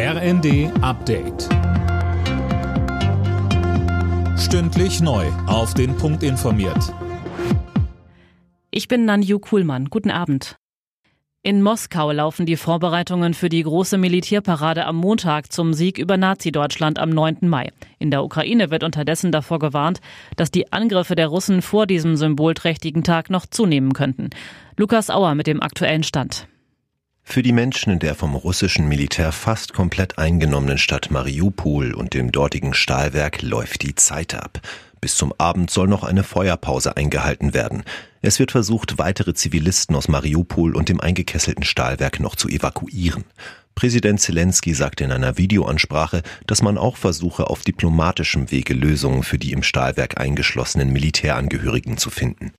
RND Update. Stündlich neu. Auf den Punkt informiert. Ich bin Nanju Kuhlmann. Guten Abend. In Moskau laufen die Vorbereitungen für die große Militärparade am Montag zum Sieg über Nazi-Deutschland am 9. Mai. In der Ukraine wird unterdessen davor gewarnt, dass die Angriffe der Russen vor diesem symbolträchtigen Tag noch zunehmen könnten. Lukas Auer mit dem aktuellen Stand. Für die Menschen in der vom russischen Militär fast komplett eingenommenen Stadt Mariupol und dem dortigen Stahlwerk läuft die Zeit ab. Bis zum Abend soll noch eine Feuerpause eingehalten werden. Es wird versucht, weitere Zivilisten aus Mariupol und dem eingekesselten Stahlwerk noch zu evakuieren. Präsident Zelensky sagte in einer Videoansprache, dass man auch versuche, auf diplomatischem Wege Lösungen für die im Stahlwerk eingeschlossenen Militärangehörigen zu finden.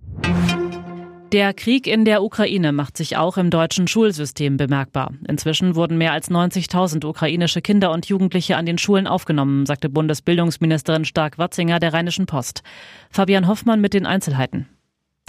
Der Krieg in der Ukraine macht sich auch im deutschen Schulsystem bemerkbar. Inzwischen wurden mehr als 90.000 ukrainische Kinder und Jugendliche an den Schulen aufgenommen, sagte Bundesbildungsministerin Stark-Watzinger der Rheinischen Post. Fabian Hoffmann mit den Einzelheiten.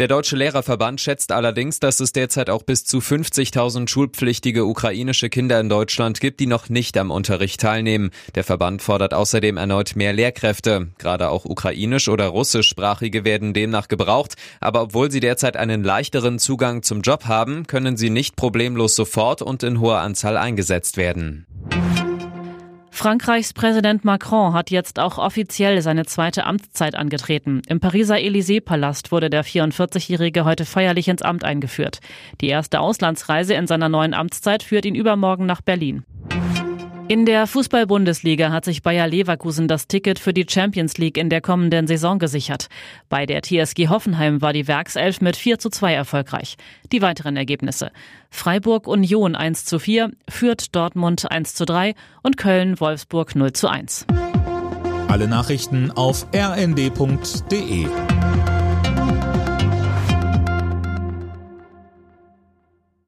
Der Deutsche Lehrerverband schätzt allerdings, dass es derzeit auch bis zu 50.000 schulpflichtige ukrainische Kinder in Deutschland gibt, die noch nicht am Unterricht teilnehmen. Der Verband fordert außerdem erneut mehr Lehrkräfte. Gerade auch ukrainisch- oder russischsprachige werden demnach gebraucht. Aber obwohl sie derzeit einen leichteren Zugang zum Job haben, können sie nicht problemlos sofort und in hoher Anzahl eingesetzt werden. Frankreichs Präsident Macron hat jetzt auch offiziell seine zweite Amtszeit angetreten. Im Pariser Élysée-Palast wurde der 44-Jährige heute feierlich ins Amt eingeführt. Die erste Auslandsreise in seiner neuen Amtszeit führt ihn übermorgen nach Berlin. In der Fußball-Bundesliga hat sich Bayer Leverkusen das Ticket für die Champions League in der kommenden Saison gesichert. Bei der TSG Hoffenheim war die Werkself mit 4 zu 2 erfolgreich. Die weiteren Ergebnisse. Freiburg Union 1 zu 4, Fürth Dortmund 1 zu 3 und Köln Wolfsburg 0 zu 1. Alle Nachrichten auf rnd.de